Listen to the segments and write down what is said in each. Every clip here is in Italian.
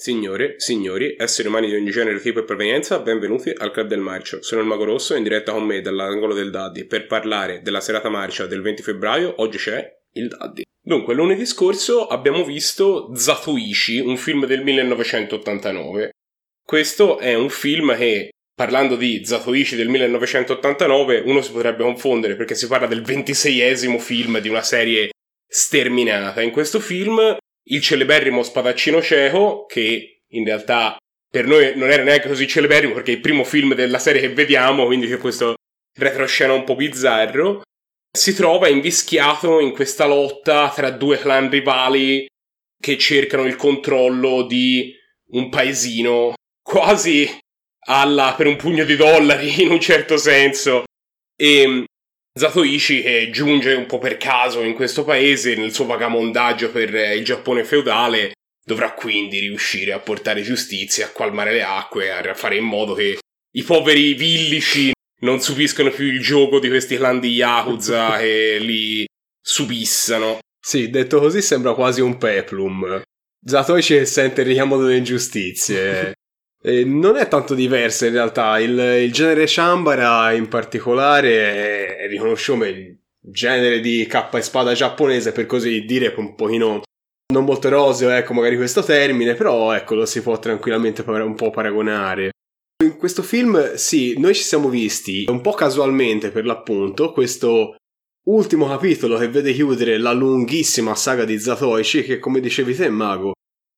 Signore, signori, esseri umani di ogni genere, tipo e provenienza, benvenuti al Club del Marcio. Sono il Mago Rosso in diretta con me dall'angolo del Daddy per parlare della serata marcia del 20 febbraio. Oggi c'è il Daddy. Dunque, lunedì scorso abbiamo visto Zatoichi, un film del 1989. Questo è un film che, parlando di Zatoichi del 1989, uno si potrebbe confondere perché si parla del ventiseiesimo film di una serie sterminata. In questo film il celeberrimo spadaccino cieco, che in realtà per noi non era neanche così celeberrimo perché è il primo film della serie che vediamo, quindi c'è questo retroscena un po' bizzarro, si trova invischiato in questa lotta tra due clan rivali che cercano il controllo di un paesino quasi alla per un pugno di dollari in un certo senso. E Zatoichi che giunge un po' per caso in questo paese nel suo vagamondaggio per il Giappone feudale dovrà quindi riuscire a portare giustizia, a calmare le acque, a fare in modo che i poveri villici non subiscano più il gioco di questi clan di Yakuza che li subissano. Sì, detto così sembra quasi un peplum. Zatoichi che sente il richiamo delle ingiustizie. Eh, non è tanto diversa in realtà, il, il genere Shambara in particolare è riconosciuto come genere di e spada giapponese per così dire un pochino non molto roseo ecco magari questo termine però ecco lo si può tranquillamente un po' paragonare. In questo film sì noi ci siamo visti un po' casualmente per l'appunto questo ultimo capitolo che vede chiudere la lunghissima saga di Zatoichi che come dicevi te Mago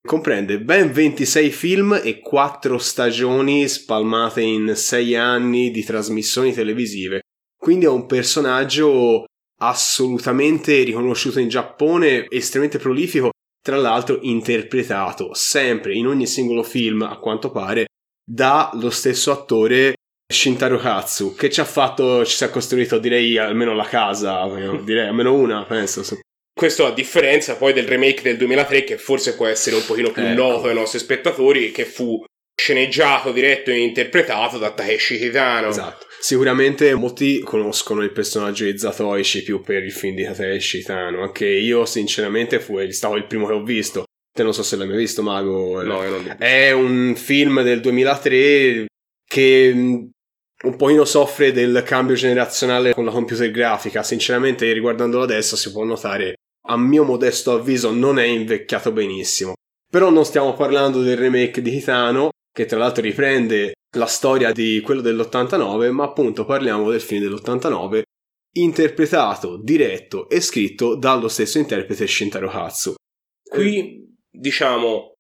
comprende ben 26 film e 4 stagioni spalmate in 6 anni di trasmissioni televisive. Quindi è un personaggio assolutamente riconosciuto in Giappone, estremamente prolifico, tra l'altro interpretato sempre in ogni singolo film, a quanto pare, dallo stesso attore Shintaro Katsu, che ci ha fatto, ci si è costruito direi almeno la casa, direi almeno una, penso. Questo a differenza poi del remake del 2003 che forse può essere un pochino più ecco. noto ai nostri spettatori che fu sceneggiato, diretto e interpretato da Takeshi Kitano. Esatto. Sicuramente molti conoscono il personaggio di Zatoichi più per il film di Takeshi Kitano, anche io sinceramente fu stato il primo che ho visto. Te non so se l'hai mai visto, Mago. No, non È un film del 2003 che mm, un pochino soffre del cambio generazionale con la computer grafica. Sinceramente, riguardandolo adesso si può notare a mio modesto avviso non è invecchiato benissimo. Però non stiamo parlando del remake di Titano, che tra l'altro riprende la storia di quello dell'89, ma appunto parliamo del film dell'89, interpretato, diretto e scritto dallo stesso interprete Shintaro Hatsu. Qui, diciamo,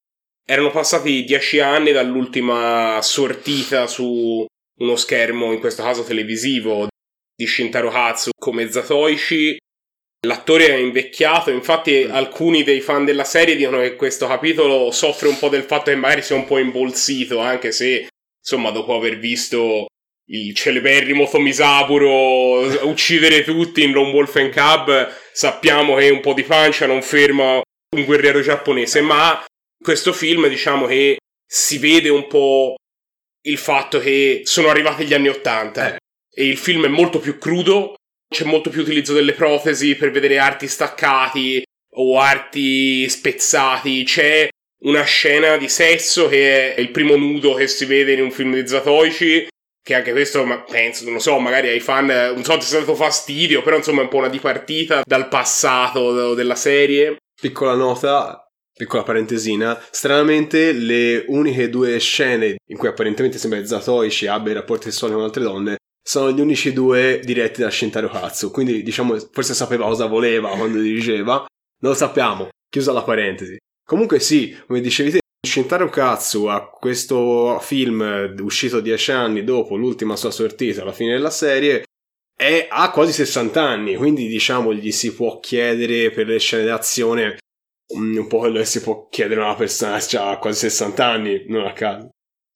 erano passati dieci anni dall'ultima sortita su uno schermo, in questo caso televisivo, di Shintaro Hatsu come Zatoichi, L'attore è invecchiato, infatti mm. alcuni dei fan della serie dicono che questo capitolo soffre un po' del fatto che magari sia un po' imbolsito, anche se, insomma, dopo aver visto il celeberrimo Tomisaburo uccidere tutti in Lone Wolf and Cub, sappiamo che un po' di pancia non ferma un guerriero giapponese, ma questo film diciamo che si vede un po' il fatto che sono arrivati gli anni Ottanta eh. e il film è molto più crudo, c'è molto più utilizzo delle protesi per vedere arti staccati o arti spezzati. C'è una scena di sesso che è il primo nudo che si vede in un film di Zatoichi. Che anche questo, ma penso, non lo so, magari ai fan, non so se è stato fastidio, però insomma è un po' una dipartita dal passato della serie. Piccola nota, piccola parentesina, stranamente le uniche due scene in cui apparentemente sembra che Zatoichi abbia rapporti sessuali con altre donne sono gli unici due diretti da Shintaro Katsu, quindi diciamo forse sapeva cosa voleva quando dirigeva, non lo sappiamo, chiusa la parentesi. Comunque sì, come dicevi te, Shintaro Katsu ha questo film uscito dieci anni dopo l'ultima sua sortita alla fine della serie e ha quasi 60 anni, quindi diciamo gli si può chiedere per le scene d'azione un po' quello che si può chiedere a una persona che ha quasi 60 anni, non a caso.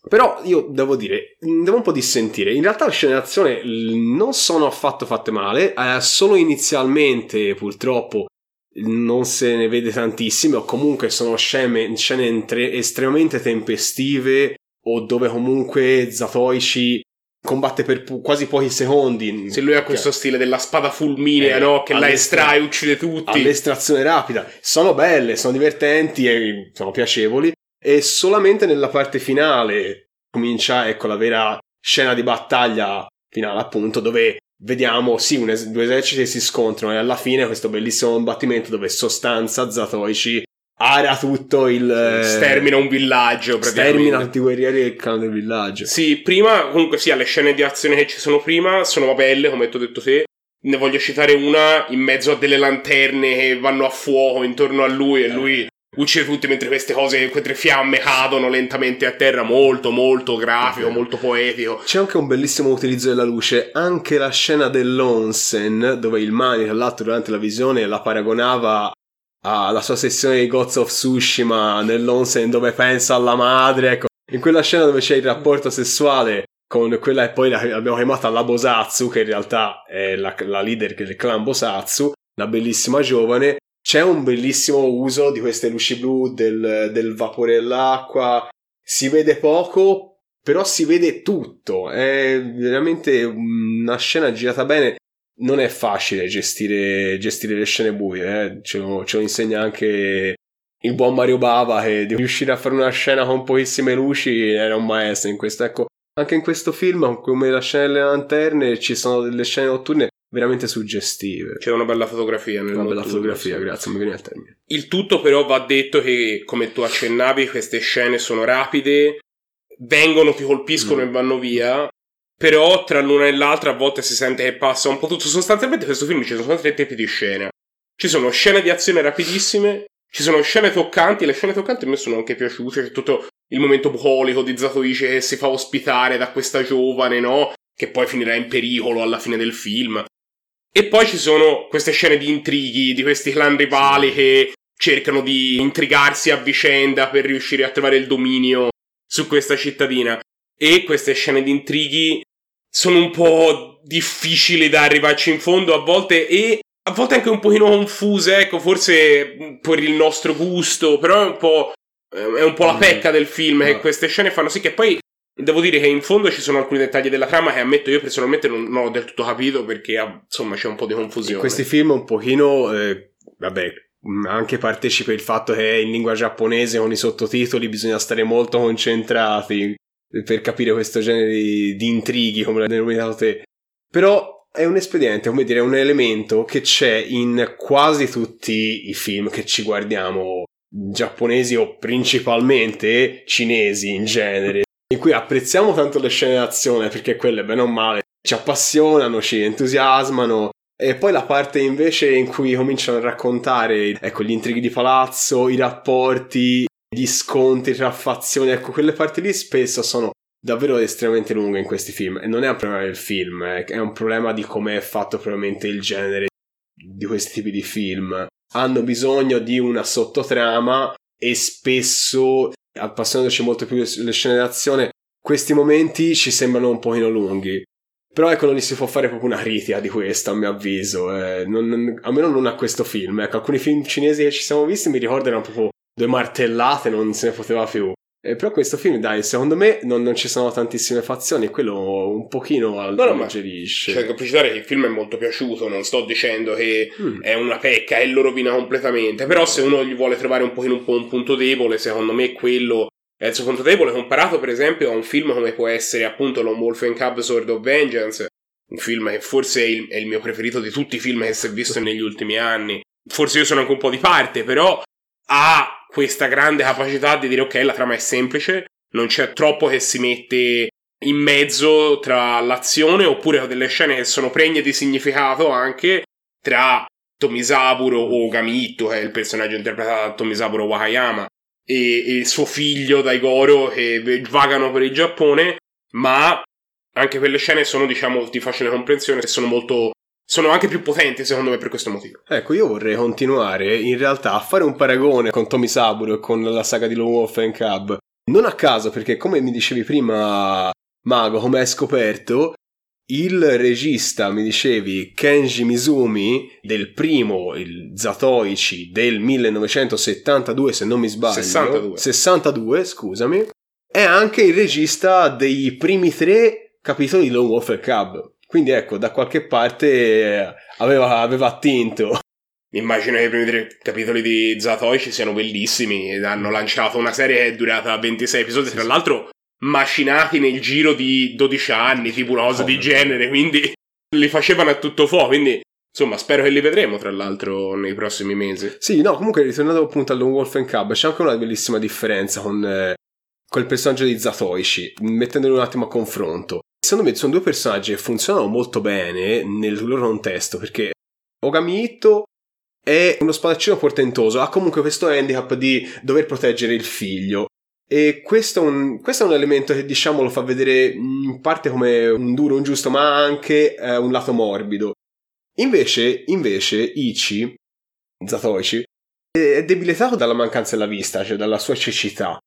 Però io devo dire, devo un po' dissentire. In realtà le scene d'azione non sono affatto fatte male, eh, solo inizialmente purtroppo non se ne vede tantissime o comunque sono scene, scene entre, estremamente tempestive o dove comunque Zatoichi combatte per pu- quasi pochi secondi. Se lui ha questo stile della spada fulminea, eh, no? Che la estrae e uccide tutti. All'estrazione rapida. Sono belle, sono divertenti e sono piacevoli. E solamente nella parte finale comincia ecco la vera scena di battaglia finale appunto dove vediamo sì es- due eserciti che si scontrano e alla fine questo bellissimo combattimento dove sostanza Zatoichi ara tutto il eh, stermina un villaggio stermina tutti i guerrieri che clan del villaggio. Sì prima comunque sì le scene di azione che ci sono prima sono belle come tu hai detto te. Ne voglio citare una in mezzo a delle lanterne che vanno a fuoco intorno a lui e lui uccide tutti mentre queste cose, queste fiamme cadono lentamente a terra, molto molto grafico, molto poetico. C'è anche un bellissimo utilizzo della luce, anche la scena dell'onsen, dove il Mani, tra l'altro, durante la visione la paragonava alla sua sessione di Gods of Tsushima nell'onsen dove pensa alla madre, ecco, in quella scena dove c'è il rapporto sessuale con quella che poi l'abbiamo chiamata la Bosatsu, che in realtà è la, la leader del clan Bosatsu, la bellissima giovane, c'è un bellissimo uso di queste luci blu, del, del vapore dell'acqua, si vede poco, però si vede tutto, è veramente una scena girata bene. Non è facile gestire, gestire le scene buie, eh? ce, lo, ce lo insegna anche il buon Mario Bava che di riuscire a fare una scena con pochissime luci era un maestro in questo. Ecco, anche in questo film, come la scena delle lanterne, ci sono delle scene notturne veramente suggestive. C'è una bella fotografia nel Una bella fotografia, grazie, mi viene al termine. Il tutto però va detto che, come tu accennavi, queste scene sono rapide, vengono, ti colpiscono mm. e vanno via, però tra l'una e l'altra a volte si sente che passa un po' tutto. Sostanzialmente questo film ci sono tre tipi di scene. Ci sono scene di azione rapidissime, ci sono scene toccanti, le scene toccanti a me sono anche piaciute, c'è tutto il momento bucolico di Zatoichi che si fa ospitare da questa giovane, no? Che poi finirà in pericolo alla fine del film. E poi ci sono queste scene di intrighi, di questi clan rivali che cercano di intrigarsi a vicenda per riuscire a trovare il dominio su questa cittadina. E queste scene di intrighi sono un po' difficili da arrivarci in fondo a volte e a volte anche un pochino confuse, ecco, forse per il nostro gusto, però è un po', è un po la mm. pecca del film che ah. queste scene fanno sì che poi Devo dire che in fondo ci sono alcuni dettagli della trama che ammetto io personalmente non, non ho del tutto capito perché ah, insomma c'è un po' di confusione. In questi film un pochino, eh, vabbè, mm, anche partecipa il fatto che in lingua giapponese con i sottotitoli bisogna stare molto concentrati per capire questo genere di, di intrighi, come l'hai denominato te. Però è un espediente, come dire, è un elemento che c'è in quasi tutti i film che ci guardiamo, giapponesi o principalmente cinesi in genere in cui apprezziamo tanto le scene d'azione perché quelle, bene o male, ci appassionano, ci entusiasmano. E poi la parte invece in cui cominciano a raccontare, ecco, gli intrighi di palazzo, i rapporti, gli scontri tra fazioni, ecco, quelle parti lì spesso sono davvero estremamente lunghe in questi film. E non è un problema del film, eh, è un problema di come è fatto probabilmente il genere di questi tipi di film. Hanno bisogno di una sottotrama e spesso appassionandoci molto più alle scene d'azione, questi momenti ci sembrano un pochino lunghi. Però ecco, non gli si può fare proprio una critica di questo, a mio avviso. Eh, non, non, almeno non a questo film. Ecco, alcuni film cinesi che ci siamo visti mi ricordano proprio due martellate, non se ne poteva più. Eh, però questo film, dai, secondo me non, non, ci sono tantissime fazioni, quello un pochino alleggerisce. No, no, cioè, precisare che il film è molto piaciuto, non sto dicendo che mm. è una pecca e lo rovina completamente, però se uno gli vuole trovare un pochino un, po un punto debole, secondo me quello è il suo punto debole, comparato per esempio a un film come può essere appunto Lone Wolf and Cub Sword of Vengeance, un film che forse è il, è il mio preferito di tutti i film che si è visto negli ultimi anni. Forse io sono anche un po' di parte, però ha questa grande capacità di dire ok, la trama è semplice, non c'è troppo che si mette in mezzo tra l'azione oppure delle scene che sono pregne di significato anche tra Tomisaburo o Gamitto, che è il personaggio interpretato da Tomisaburo Wakayama, e, e suo figlio Daigoro che vagano per il Giappone, ma anche quelle scene sono, diciamo, di facile comprensione sono molto sono anche più potenti secondo me per questo motivo. Ecco, io vorrei continuare in realtà a fare un paragone con Tommy Saburo e con la saga di Lone Wolf and Cub. Non a caso, perché come mi dicevi prima, Mago, come hai scoperto, il regista, mi dicevi, Kenji Mizumi, del primo, il Zatoichi, del 1972, se non mi sbaglio. 62. 62, scusami. È anche il regista dei primi tre capitoli di Lone Wolf and Cub. Quindi ecco, da qualche parte aveva, aveva attinto. Immagino che i primi tre capitoli di Zatoichi siano bellissimi. Hanno lanciato una serie che è durata 26 episodi, tra l'altro macinati nel giro di 12 anni, tipo una cosa oh, di genere, quindi li facevano a tutto fuoco, quindi insomma spero che li vedremo tra l'altro nei prossimi mesi. Sì, no, comunque ritornando appunto a Lone Wolf and Cub, c'è anche una bellissima differenza con eh, quel personaggio di Zatoichi, mettendolo un attimo a confronto. Secondo me sono due personaggi che funzionano molto bene nel loro contesto, perché Ogami Ito è uno spadaccino portentoso, ha comunque questo handicap di dover proteggere il figlio. E questo è, un, questo è un elemento che diciamo lo fa vedere in parte come un duro, un giusto, ma anche eh, un lato morbido. Invece, invece, Ichi, Zatoichi, è debilitato dalla mancanza della vista, cioè dalla sua cecità.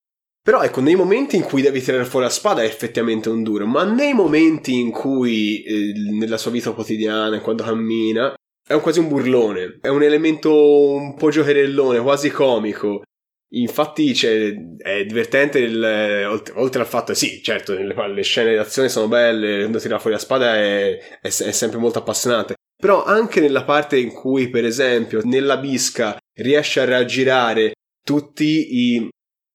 Però ecco, nei momenti in cui devi tirare fuori la spada è effettivamente un duro, ma nei momenti in cui, eh, nella sua vita quotidiana, quando cammina, è quasi un burlone, è un elemento un po' giocherellone, quasi comico. Infatti cioè, è divertente il, oltre, oltre, al fatto che sì, certo, le, le scene d'azione sono belle, quando tira fuori la spada è, è, è, sempre molto appassionante. Però anche nella parte in cui, per esempio, nella bisca riesce a raggirare tutti i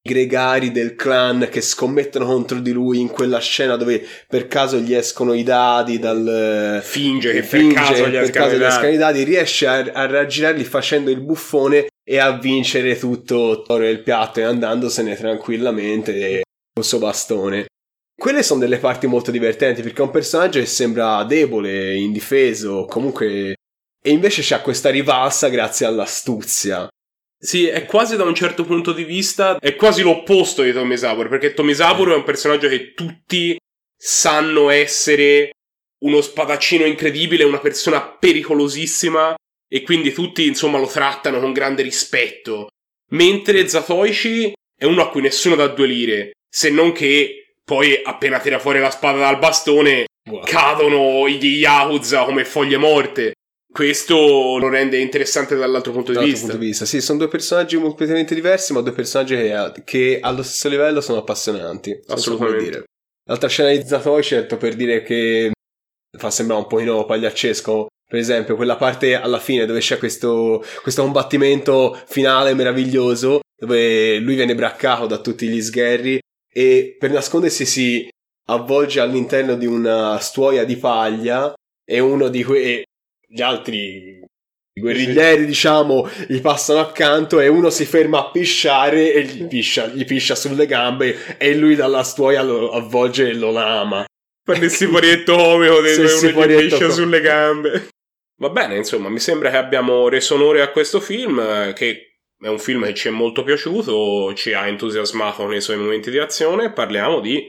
gregari del clan che scommettono contro di lui in quella scena dove per caso gli escono i dadi dal finge che finge, per caso gli, per caso gli escano i dadi riesce a, a raggirarli facendo il buffone e a vincere tutto il piatto e andandosene tranquillamente col suo bastone. Quelle sono delle parti molto divertenti perché è un personaggio che sembra debole, indifeso, comunque e invece c'ha questa rivalsa grazie all'astuzia sì, è quasi da un certo punto di vista, è quasi l'opposto di Tomisaburo, perché Tomisaburo è un personaggio che tutti sanno essere uno spadaccino incredibile, una persona pericolosissima, e quindi tutti, insomma, lo trattano con grande rispetto. Mentre Zatoichi è uno a cui nessuno dà due lire, se non che poi appena tira fuori la spada dal bastone wow. cadono gli Yakuza come foglie morte questo lo rende interessante dall'altro punto di vista. punto di vista. Sì, sono due personaggi completamente diversi, ma due personaggi che, che allo stesso livello sono appassionanti. Assolutamente. L'altra scena di Zatoi, certo, per dire che fa sembrare un pochino pagliaccesco. Per esempio, quella parte alla fine dove c'è questo, questo combattimento finale meraviglioso, dove lui viene braccato da tutti gli sgherri e per nascondersi si avvolge all'interno di una stuoia di paglia e uno di quei gli altri guerriglieri, sì. diciamo, gli passano accanto e uno si ferma a pisciare e gli piscia, gli piscia sulle gambe e lui dalla stuoia lo avvolge e lo lama. Per il siparietto comico sì, uno gli piscia sulle gambe. Va bene, insomma, mi sembra che abbiamo reso onore a questo film, che è un film che ci è molto piaciuto, ci ha entusiasmato nei suoi momenti di azione. Parliamo di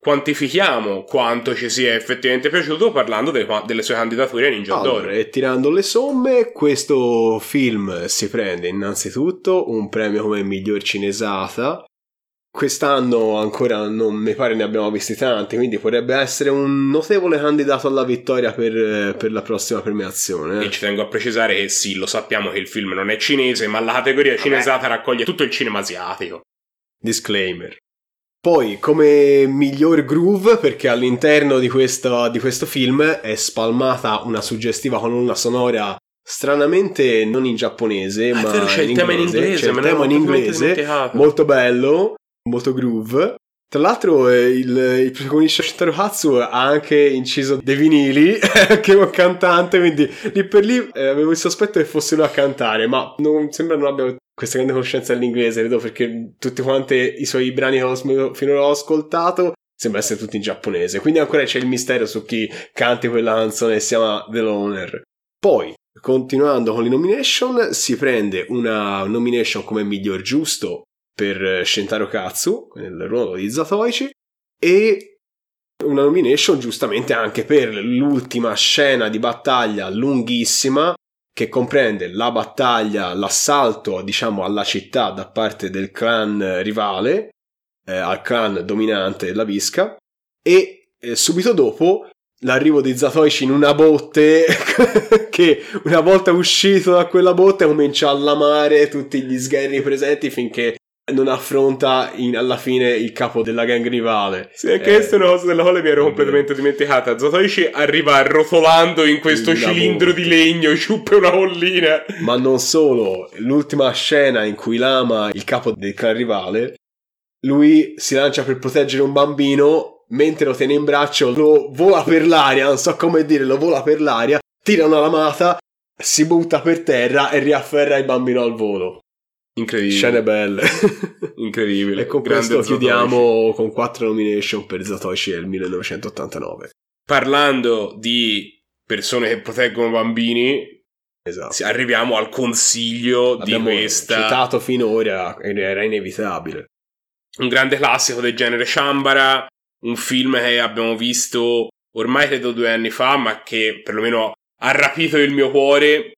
quantifichiamo quanto ci sia effettivamente piaciuto parlando delle, delle sue candidature a Ninja allora, E tirando le somme, questo film si prende innanzitutto un premio come miglior cinesata. Quest'anno ancora non mi pare ne abbiamo visti tanti, quindi potrebbe essere un notevole candidato alla vittoria per, per la prossima premiazione. E ci tengo a precisare che sì, lo sappiamo che il film non è cinese, ma la categoria cinesata raccoglie tutto il cinema asiatico. Disclaimer. Poi, come miglior groove, perché all'interno di questo, di questo film è spalmata una suggestiva colonna sonora stranamente non in giapponese, ah, ma c'è in il tema in inglese, c'è il tema in inglese, molto bello, molto groove. Tra l'altro eh, il, il protagonista Shintaro Hatsu ha anche inciso dei vinili, che è un cantante, quindi lì per lì eh, avevo il sospetto che fosse lui a cantare, ma non sembra non abbia questa grande conoscenza dell'inglese, credo, perché tutti quanti i suoi brani che ho finora ho ascoltato sembra essere tutti in giapponese, quindi ancora c'è il mistero su chi canti quella canzone che si chiama The Loner. Poi, continuando con le nomination, si prende una nomination come miglior giusto per Shintaro Katsu, nel ruolo di Zatoichi, e una nomination giustamente anche per l'ultima scena di battaglia lunghissima che comprende la battaglia, l'assalto diciamo alla città da parte del clan rivale, eh, al clan dominante della Visca e eh, subito dopo l'arrivo di Zatoichi in una botte che una volta uscito da quella botte comincia a lamare tutti gli sgherri presenti finché non affronta in, alla fine il capo della gang rivale. Sì, anche eh, questa è una cosa della quale mi ero completamente dimenticata. Zatoichi arriva rotolando in questo cilindro di legno per una collina. Ma non solo, l'ultima scena in cui l'ama il capo del clan rivale, lui si lancia per proteggere un bambino, mentre lo tiene in braccio, lo vola per l'aria, non so come dire, lo vola per l'aria, tira una lamata, si butta per terra e riafferra il bambino al volo. Incredibile. Scene belle. Incredibile. E con Grande questo chiudiamo con quattro nomination per Zatoichi del 1989. Parlando di persone che proteggono bambini, Esatto. Arriviamo al consiglio Abbiamo di questa. citato finora, era inevitabile. Un grande classico del genere Shambara, un film che abbiamo visto ormai credo due anni fa, ma che perlomeno ha rapito il mio cuore.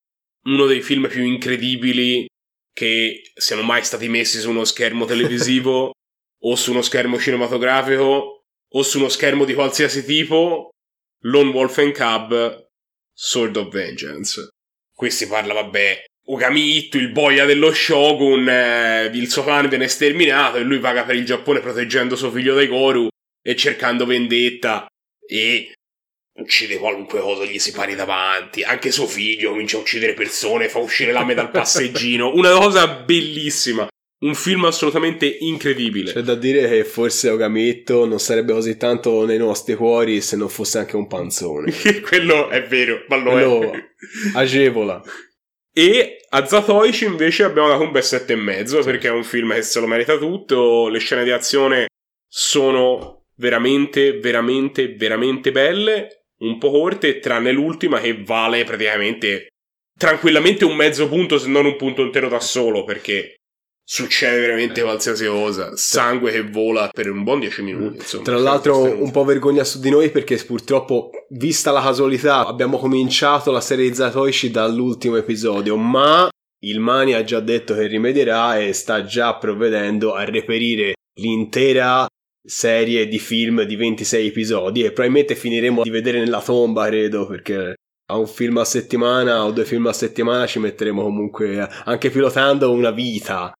Uno dei film più incredibili che siano mai stati messi su uno schermo televisivo o su uno schermo cinematografico o su uno schermo di qualsiasi tipo, Lone Wolf and Cub, Sword of Vengeance. Qui si parla, vabbè, Ogami Itto, il boia dello Shogun, eh, il suo clan viene sterminato e lui paga per il Giappone proteggendo suo figlio dai Goru e cercando vendetta e uccide qualunque cosa gli si pari davanti. Anche suo figlio comincia a uccidere persone, fa uscire lame dal passeggino. Una cosa bellissima. Un film assolutamente incredibile. C'è da dire che forse Ogametto non sarebbe così tanto nei nostri cuori se non fosse anche un panzone. Quello è vero, ma lo Quello è. agevola. E a Zatoichi invece abbiamo dato un bel 7,5 perché è un film che se lo merita tutto. Le scene di azione sono veramente, veramente, veramente belle un po' corte, tranne l'ultima che vale praticamente tranquillamente un mezzo punto, se non un punto intero da solo, perché succede veramente eh. qualsiasi cosa. Sangue che vola per un buon 10 minuti. Insomma, Tra l'altro, un po' vergogna su di noi perché purtroppo, vista la casualità, abbiamo cominciato la serie di Zatoichi dall'ultimo episodio, ma il Mani ha già detto che rimedierà e sta già provvedendo a reperire l'intera serie di film di 26 episodi e probabilmente finiremo di vedere nella tomba, credo, perché a un film a settimana o due film a settimana ci metteremo comunque anche pilotando una vita.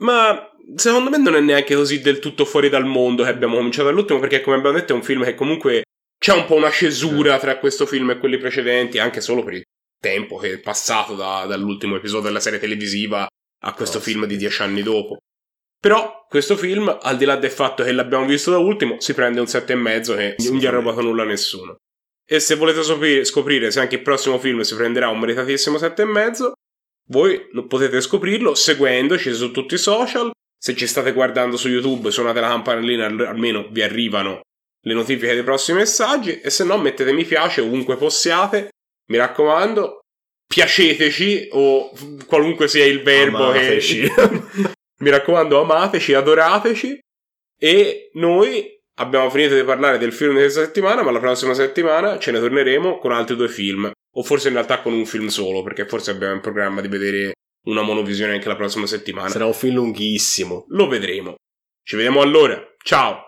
Ma secondo me non è neanche così del tutto fuori dal mondo che abbiamo cominciato all'ultimo, perché come abbiamo detto è un film che comunque c'è un po' una cesura tra questo film e quelli precedenti, anche solo per il tempo che è passato da, dall'ultimo episodio della serie televisiva a questo oh, film di dieci anni dopo. Però questo film, al di là del fatto che l'abbiamo visto da ultimo, si prende un 7,5 che non gli ha rubato nulla a nessuno. E se volete scoprire, scoprire se anche il prossimo film si prenderà un meritatissimo 7,5, voi potete scoprirlo seguendoci su tutti i social. Se ci state guardando su YouTube, suonate la campanellina, almeno vi arrivano le notifiche dei prossimi messaggi. E se no, mettete mi piace ovunque possiate. Mi raccomando, piaceteci o qualunque sia il verbo Amateci. che Mi raccomando, amateci, adorateci. E noi abbiamo finito di parlare del film di questa settimana, ma la prossima settimana ce ne torneremo con altri due film. O forse in realtà con un film solo, perché forse abbiamo in programma di vedere una monovisione anche la prossima settimana. Sarà un film lunghissimo. Lo vedremo. Ci vediamo allora. Ciao!